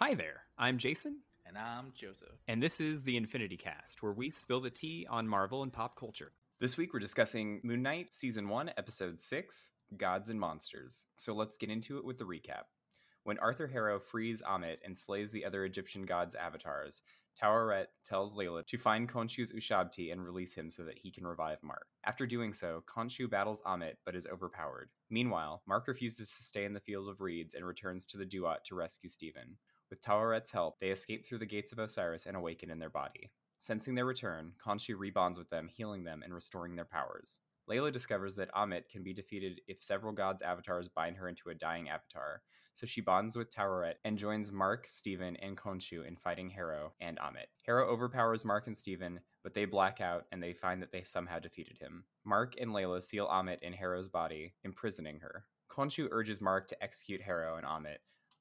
Hi there, I'm Jason, And I'm Joseph. and this is the Infinity Cast, where we spill the tea on Marvel and pop culture. This week we're discussing Moon Knight, Season 1, Episode 6 Gods and Monsters. So let's get into it with the recap. When Arthur Harrow frees Ammit and slays the other Egyptian gods' avatars, Taweret tells Layla to find Khonshu's Ushabti and release him so that he can revive Mark. After doing so, Khonshu battles Ammit but is overpowered. Meanwhile, Mark refuses to stay in the fields of reeds and returns to the Duat to rescue Steven. With Taweret's help, they escape through the gates of Osiris and awaken in their body. Sensing their return, Khonshu rebonds with them, healing them and restoring their powers. Layla discovers that Ammit can be defeated if several gods' avatars bind her into a dying avatar, so she bonds with Taweret and joins Mark, Steven, and Khonshu in fighting Harrow and Ammit. Harrow overpowers Mark and Steven, but they black out and they find that they somehow defeated him. Mark and Layla seal Ammit in Harrow's body, imprisoning her. Khonshu urges Mark to execute Harrow and Ammit,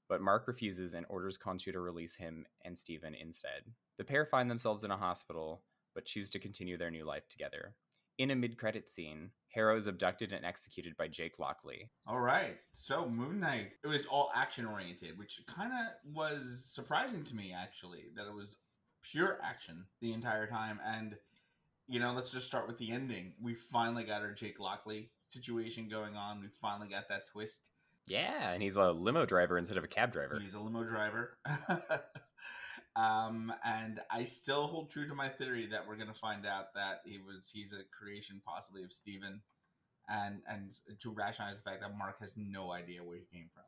but Mark refuses and orders Khonshu to release him and Steven instead. The pair find themselves in a hospital, but choose to continue their new life together. In a mid-credit scene, Harrow is abducted and executed by Jake Lockley. All right. So Moon Knight, it was all action oriented, which kind of was surprising to me actually that it was pure action the entire time. And you know, let's just start with the ending. We finally got our Jake Lockley situation going on. We finally got that twist. Yeah, and he's a limo driver instead of a cab driver. He's a limo driver. um, and I still hold true to my theory that we're gonna find out that he was he's a creation possibly of Steven and and to rationalize the fact that Mark has no idea where he came from.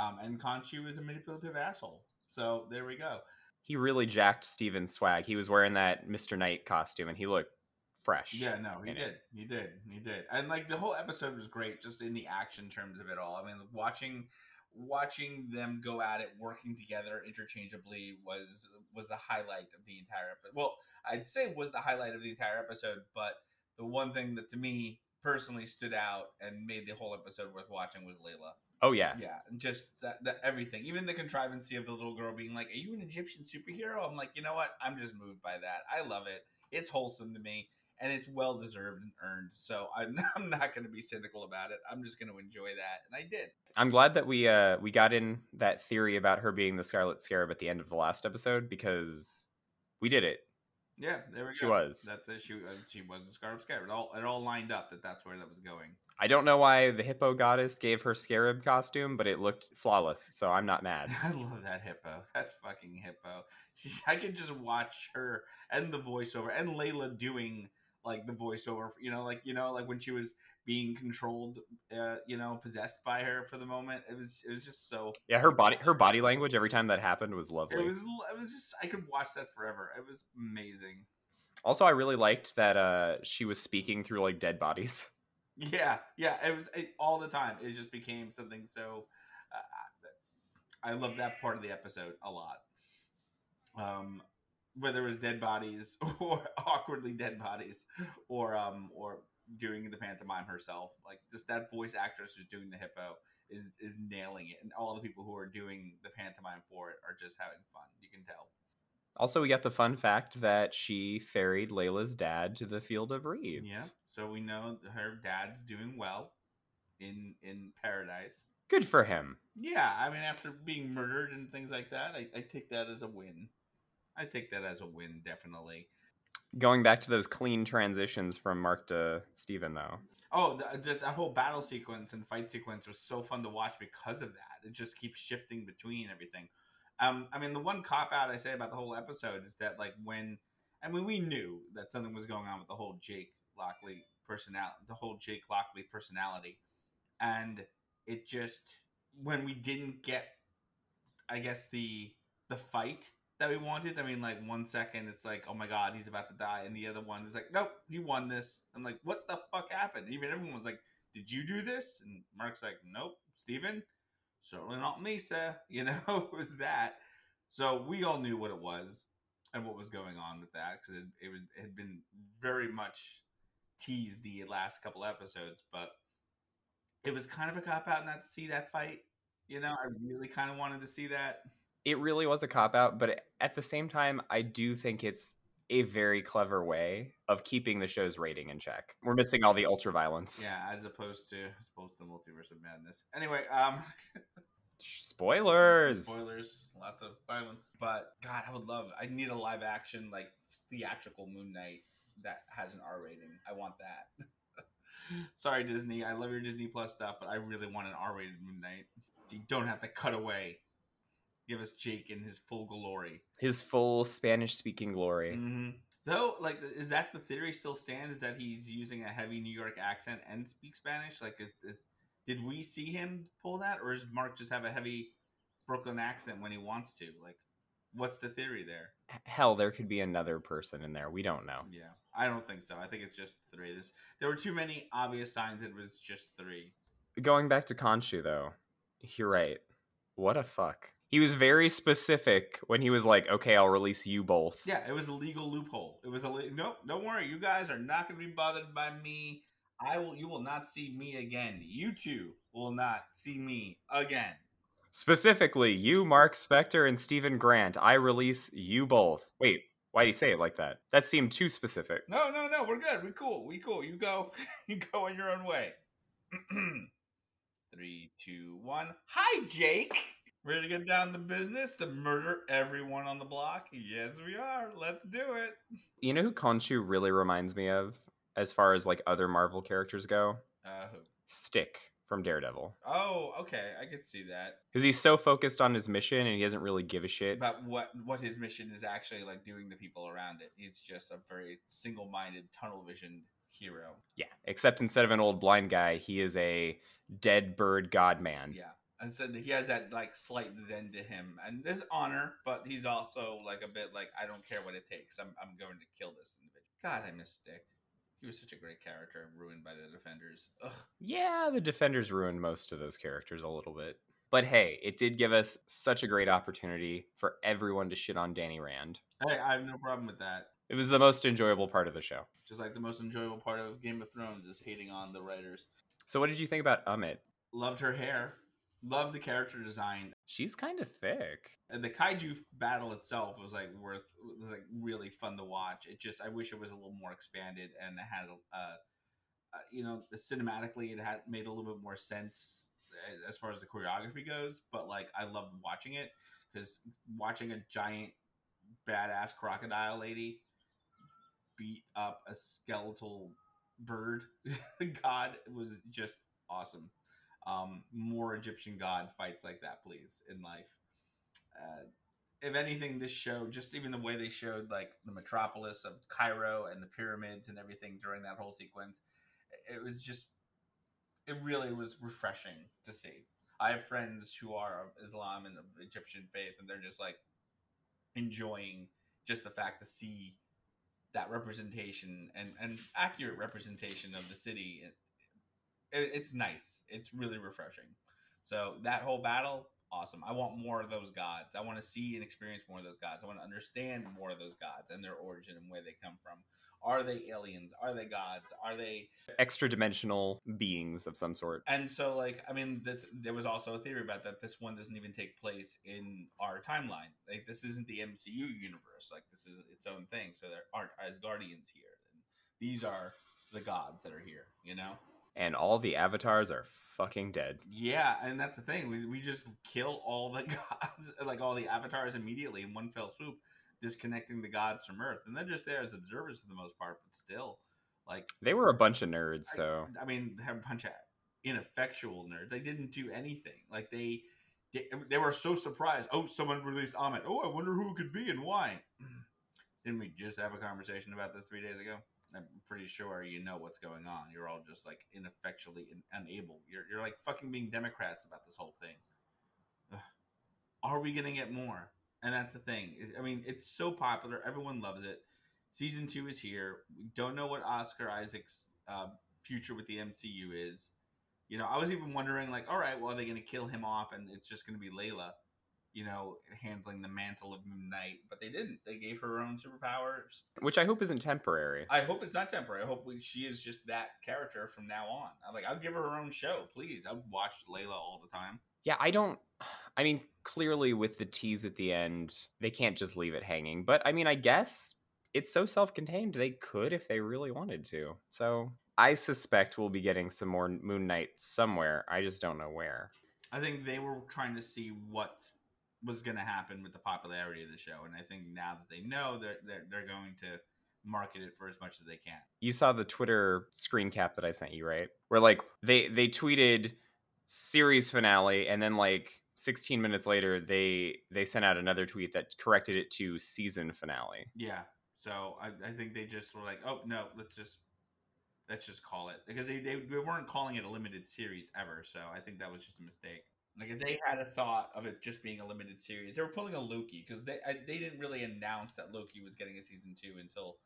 Um, and Khonshu is a manipulative asshole. So there we go. He really jacked Steven's swag. He was wearing that Mr. Knight costume and he looked fresh. Yeah, no, he did. it. He did. He did. And like the whole episode was great just in the action terms of it all. I mean, watching watching them go at it working together interchangeably was was the highlight of the entire episode. Well, I'd say was the highlight of the entire episode, but the one thing that to me personally stood out and made the whole episode worth watching was Layla. Oh yeah. Yeah, and just that, that everything, even the contrivancy of the little girl being like, "Are you an Egyptian superhero?" I'm like, you know what? I'm just moved by that. I love it. It's wholesome to me, and it's well deserved and earned. So I'm I'm not going to be cynical about it. I'm just going to enjoy that, and I did. I'm glad that we uh we got in that theory about her being the Scarlet Scarab at the end of the last episode because we did it. Yeah, there we go. She was. That's it. She uh, she was the Scarab Scarab. It all it all lined up that that's where that was going. I don't know why the hippo goddess gave her scarab costume, but it looked flawless, so I'm not mad. I love that hippo. That fucking hippo. She's, I could just watch her and the voiceover and Layla doing like the voiceover. You know, like you know, like when she was being controlled, uh, you know, possessed by her for the moment. It was it was just so. Yeah, her body her body language every time that happened was lovely. It was it was just I could watch that forever. It was amazing. Also, I really liked that uh she was speaking through like dead bodies. Yeah, yeah. It was it, all the time. It just became something so. Uh, I love that part of the episode a lot. Um, whether it was dead bodies or awkwardly dead bodies, or um, or doing the pantomime herself, like just that voice actress who's doing the hippo is is nailing it, and all the people who are doing the pantomime for it are just having fun. You can tell. Also, we got the fun fact that she ferried Layla's dad to the field of reeds. Yeah. So we know her dad's doing well in in paradise. Good for him. Yeah, I mean, after being murdered and things like that, I, I take that as a win. I take that as a win, definitely. Going back to those clean transitions from Mark to Steven, though. Oh, the, the, that whole battle sequence and fight sequence was so fun to watch because of that. It just keeps shifting between everything. Um, I mean, the one cop out I say about the whole episode is that, like, when I mean, we knew that something was going on with the whole Jake Lockley personality, the whole Jake Lockley personality, and it just when we didn't get, I guess the the fight that we wanted. I mean, like one second it's like, oh my god, he's about to die, and the other one is like, nope, he won this. I'm like, what the fuck happened? Even everyone was like, did you do this? And Mark's like, nope, Steven? certainly not me, sir. You know, it was that. So we all knew what it was and what was going on with that because it, it, it had been very much teased the last couple episodes, but it was kind of a cop out not to see that fight. You know, I really kind of wanted to see that. It really was a cop out, but at the same time, I do think it's a very clever way of keeping the show's rating in check. We're missing all the ultra violence. Yeah, as opposed to as opposed to multiverse of madness. Anyway, um, Spoilers. Spoilers, lots of violence. But God, I would love. I need a live action, like theatrical Moon Knight that has an R rating. I want that. Sorry, Disney. I love your Disney Plus stuff, but I really want an R rated Moon Knight. You don't have to cut away. Give us Jake in his full glory. His full Spanish speaking glory. hmm Though, like, is that the theory still stands? Is that he's using a heavy New York accent and speak Spanish? Like, is, is did we see him pull that, or does Mark just have a heavy Brooklyn accent when he wants to? Like, what's the theory there? Hell, there could be another person in there. We don't know. Yeah, I don't think so. I think it's just three. This there were too many obvious signs it was just three. Going back to Khonshu, though, you're right. What a fuck. He was very specific when he was like, okay, I'll release you both. Yeah, it was a legal loophole. It was a le- nope. Don't worry, you guys are not going to be bothered by me. I will. You will not see me again. You two will not see me again. Specifically, you, Mark Spector, and Steven Grant. I release you both. Wait, why do you say it like that? That seemed too specific. No, no, no. We're good. We cool. We cool. You go. you go on your own way. Three, two, one. Hi, Jake. Ready to get down to business to murder everyone on the block? Yes, we are. Let's do it. You know who Khonshu really reminds me of, as far as like other Marvel characters go? Uh, who? Stick from Daredevil. Oh, okay. I can see that. Because he's so focused on his mission and he doesn't really give a shit. About what what his mission is actually like doing the people around it. He's just a very single-minded, tunnel-visioned hero. Yeah, except instead of an old blind guy, he is a dead bird god man. Yeah. And so that he has that like slight zen to him, and there's honor, but he's also like a bit like I don't care what it takes. I'm I'm going to kill this individual. God, I miss Stick. He was such a great character, ruined by the defenders. Ugh. Yeah, the Defenders ruined most of those characters a little bit. But hey, it did give us such a great opportunity for everyone to shit on Danny Rand. Hey, I have no problem with that. It was the most enjoyable part of the show. Just like the most enjoyable part of Game of Thrones is hating on the writers. So, what did you think about Ammit? Loved her hair. Loved the character design. She's kind of thick. And the kaiju battle itself was like worth was like really fun to watch. It just I wish it was a little more expanded and it had uh, uh, you know cinematically it had made a little bit more sense as, as far as the choreography goes. But like I loved watching it because watching a giant badass crocodile lady beat up a skeletal bird god was just awesome. Um, more Egyptian god fights like that, please, in life. Uh, if anything, this show, just even the way they showed like the metropolis of Cairo and the pyramids and everything during that whole sequence, it was just, it really was refreshing to see. I have friends who are of Islam and of Egyptian faith, and they're just like enjoying just the fact to see that representation and, and accurate representation of the city. It, it, it's nice. It's really refreshing. So that whole battle, awesome. I want more of those gods. I want to see and experience more of those gods. I want to understand more of those gods and their origin and where they come from. Are they aliens? Are they gods? Are they Extra dimensional beings of some sort. and so, like, I mean, th- there was also a theory about that. This one doesn't even take place in our timeline. Like, this isn't the MCU universe. Like, this is its own thing. So there aren't Asgardians here. And these are the gods that are here. You know? And all the avatars are fucking dead. Yeah, and that's the thing. We we just kill all the gods, like all the avatars immediately in one fell swoop, disconnecting the gods from Earth, and they're just there as observers for the most part. But still, like They were a bunch of nerds, so. I mean, they're a bunch of ineffectual nerds. They didn't do anything. Like they, they, they were so surprised. Oh, someone released Ammit. Oh, I wonder who it could be and why. Didn't we just have a conversation about this three days ago? I'm pretty sure you know what's going on. You're all just like ineffectually in, unable. You're you're like fucking being Democrats about this whole thing. Ugh. Are we gonna get more? And that's the thing. I mean, it's so popular. Everyone loves it. Season two is here. We don't know what Oscar Isaac's uh, future with the MCU is. You know, I was even wondering, like, all right, well, are they going to kill him off and it's just going to be Layla, you know, handling the mantle of Moon Knight? But they didn't. They gave her her own superpowers. Which I hope isn't temporary. I hope it's not temporary. I hope we, she is just that character from now on. I'm like, I'll give her her own show, please. I've watched Layla all the time. Yeah, I don't. I mean, clearly with the tease at the end, they can't just leave it hanging. But I mean, I guess it's so self contained, they could if they really wanted to. So I suspect we'll be getting some more Moon Knight somewhere. I just don't know where. I think they were trying to see what was going to happen with the popularity of the show, and I think now that they know, they're they're, they're going to market it for as much as they can. You saw the Twitter screen cap that I sent you, right? Where like they they tweeted series finale and then like 16 minutes later they they sent out another tweet that corrected it to season finale. Yeah. So I, I think they just were like, oh no, let's just let's just call it because they, they, they weren't calling it a limited series ever. So I think that was just a mistake. Like they had a thought of it just being a limited series, they were pulling a Loki because they I, they didn't really announce that Loki was getting a season two until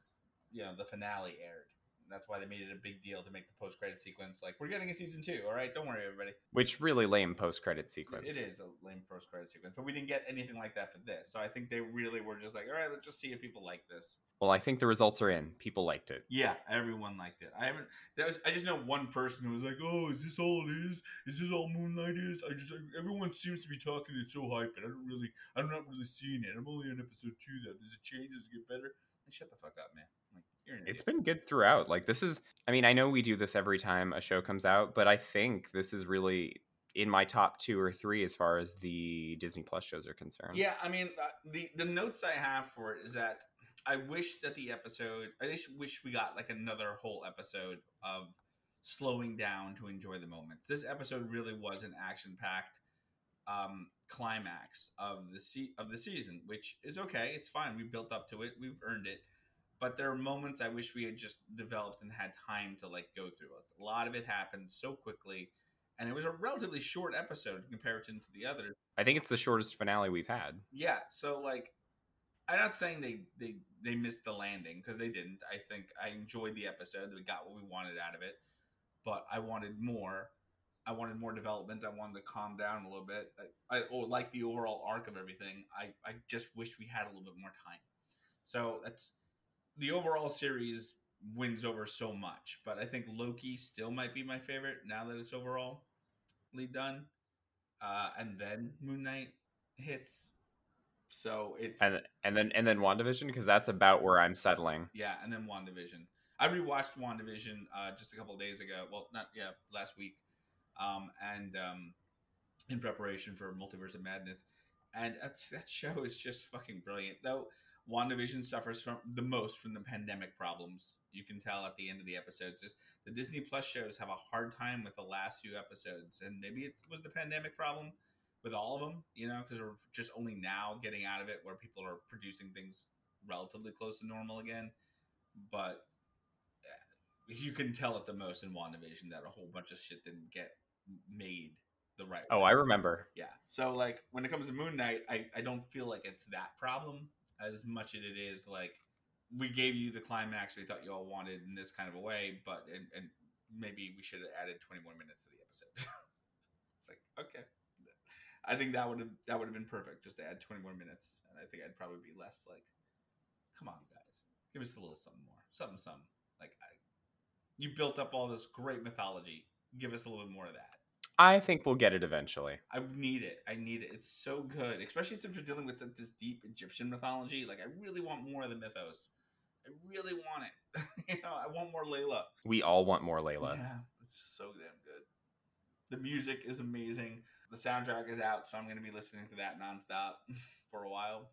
you know the finale aired. That's why they made it a big deal to make the post credit sequence like we're getting a season two. All right, don't worry, everybody. Which really lame post credit sequence. It is a lame post credit sequence, but we didn't get anything like that for this. So I think they really were just like, all right, let's just see if people like this. Well, I think the results are in. People liked it. Yeah, everyone liked it. I haven't. That was. I just know one person who was like, "Oh, is this all it is? Is this all Moon Knight is?" I just. Everyone seems to be talking it so hype, and I don't really. I'm not really seeing it. I'm only on episode two. Though, does it change? Does it get better? And shut the fuck up, man. Like, It's been good throughout. Like this is I mean, I know we do this every time a show comes out, but I think this is really in my top 2 or 3 as far as the Disney Plus shows are concerned. Yeah, I mean, uh, the the notes I have for it is that I wish that the episode. I just wish we got like another whole episode of slowing down to enjoy the moments. This episode really was an action packed um, climax of the se- of the season, which is okay. It's fine. We built up to it. We've earned it. But there are moments I wish we had just developed and had time to like go through. A lot of it happened so quickly, and it was a relatively short episode in comparison to the others. I think it's the shortest finale we've had. Yeah, so like I'm not saying they they they missed the landing because they didn't. I think I enjoyed the episode. We got what we wanted out of it, but I wanted more. I wanted more development. I wanted to calm down a little bit. I, I oh, like the overall arc of everything. I I just wish we had a little bit more time. So that's the overall series wins over so much, but I think Loki still might be my favorite now that it's overall done. Uh, and then Moon Knight hits. So it And and then and then WandaVision because that's about where I'm settling. yeah, and then WandaVision. I rewatched WandaVision uh, just a couple of days ago. Well, not yeah, last week, um, and um, in preparation for Multiverse of Madness, and that's, that show is just fucking brilliant. Though WandaVision suffers from the most from the pandemic problems. You can tell at the end of the episodes. Just the Disney Plus shows have a hard time with the last few episodes, and maybe it was the pandemic problem with all of them. You know, because we're just only now getting out of it, where people are producing things relatively close to normal again. But uh, you can tell it the most in WandaVision that a whole bunch of shit didn't get made the right Oh, way. I remember. Yeah. So like when it comes to Moon Knight, I, I don't feel like it's that problem as much as it is like we gave you the climax we thought you all wanted in this kind of a way, but and, and maybe we should have added twenty more minutes to the episode. it's like okay. I think that would have that would have been perfect just to add twenty more minutes, and I think I'd probably be less like, come on guys, give us a little something more, something something. Like I, you built up all this great mythology, give us a little bit more of that. I think we'll get it eventually. I need it. I need it. It's so good, especially since we're dealing with th- this deep Egyptian mythology. Like, I really want more of the mythos. I really want it. you know, I want more Layla. We all want more Layla. Yeah, it's just so damn good. The music is amazing. The soundtrack is out, so I'm going to be listening to that nonstop for a while.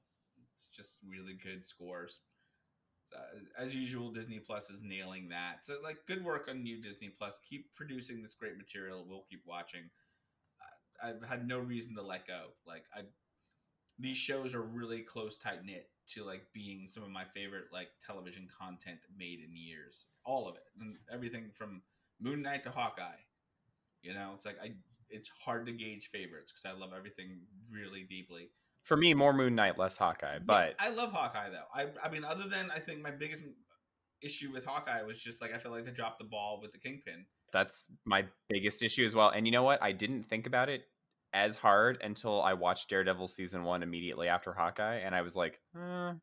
It's just really good scores. So, as, usual, Disney Plus is nailing that. So, like, good work on you, Disney Plus. Keep producing this great material. We'll keep watching. I've had no reason to let go. Like, I these shows are really close, tight knit to like being some of my favorite like television content made in years. All of it, and everything from Moon Knight to Hawkeye. You know, it's like I. It's hard to gauge favorites because I love everything really deeply. For me, more Moon Knight, less Hawkeye. But Yeah, I love Hawkeye though. I I mean, other than I think my biggest issue with Hawkeye was just like I feel like they dropped the ball with the Kingpin. that's my biggest issue as well. And you know what? I didn't think about it as hard until I watched Daredevil season one immediately after Hawkeye, and I was like, uh,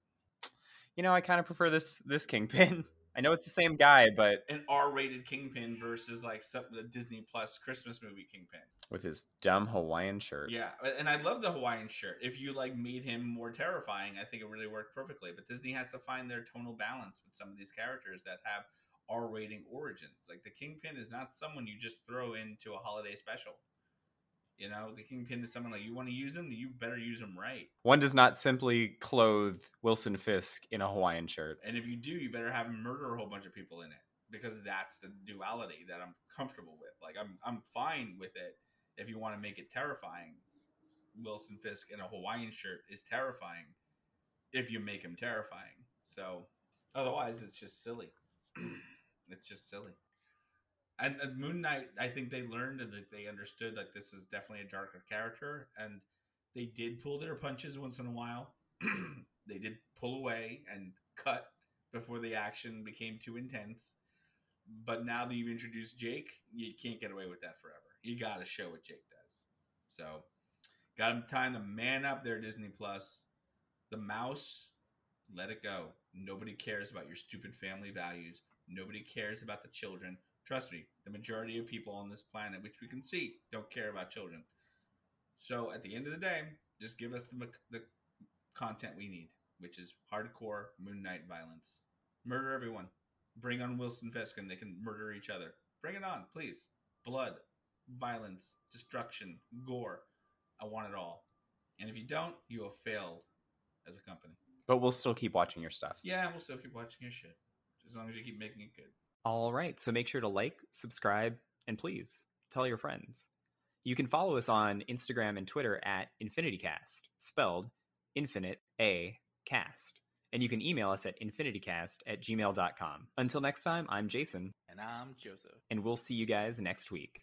you know, I kind of prefer this this Kingpin. I know it's the same guy, but An R-rated Kingpin versus like some the Disney Plus Christmas movie Kingpin. with his dumb Hawaiian shirt. Yeah, and I love the Hawaiian shirt. If you like made him more terrifying, I think it really worked perfectly. But Disney has to find their tonal balance with some of these characters that have R rating origins. Like the Kingpin is not someone you just throw into a holiday special. You know, the kingpin is someone like you want to use him, you better use him right. One does not simply clothe Wilson Fisk in a Hawaiian shirt. And if you do, you better have him murder a whole bunch of people in it because that's the duality that I'm comfortable with. Like I'm I'm fine with it if you want to make it terrifying. Wilson Fisk in a Hawaiian shirt is terrifying if you make him terrifying. So otherwise it's just silly. it's just silly. And, and, Moon Knight, I think they learned and that they understood that this is definitely a darker character, and they did pull their punches once in a while. they did pull away and cut before the action became too intense. But now that you've introduced Jake, you can't get away with that forever. You got to show what Jake does. So, got him time to man up there, Disney Plus. The mouse, let it go. Nobody cares about your stupid family values. Nobody cares about the children. Trust me, the majority of people on this planet, which we can see, don't care about children. So at the end of the day, just give us the, the content we need, which is hardcore Moon Knight violence. Murder everyone. Bring on Wilson Fisk and they can murder each other. Bring it on, please. Blood, violence, destruction, gore. I want it all. And if you don't, you have failed as a company. But we'll still keep watching your stuff. Yeah, we'll still keep watching your shit. As long as you keep making it good. All right. So make sure to like, subscribe, and please tell your friends. You can follow us on Instagram and Twitter at InfinityCast, spelled infinite A cast. And you can email us at infinitycast at gmail.com. Until next time, I'm Jason. And I'm Joseph. And we'll see you guys next week.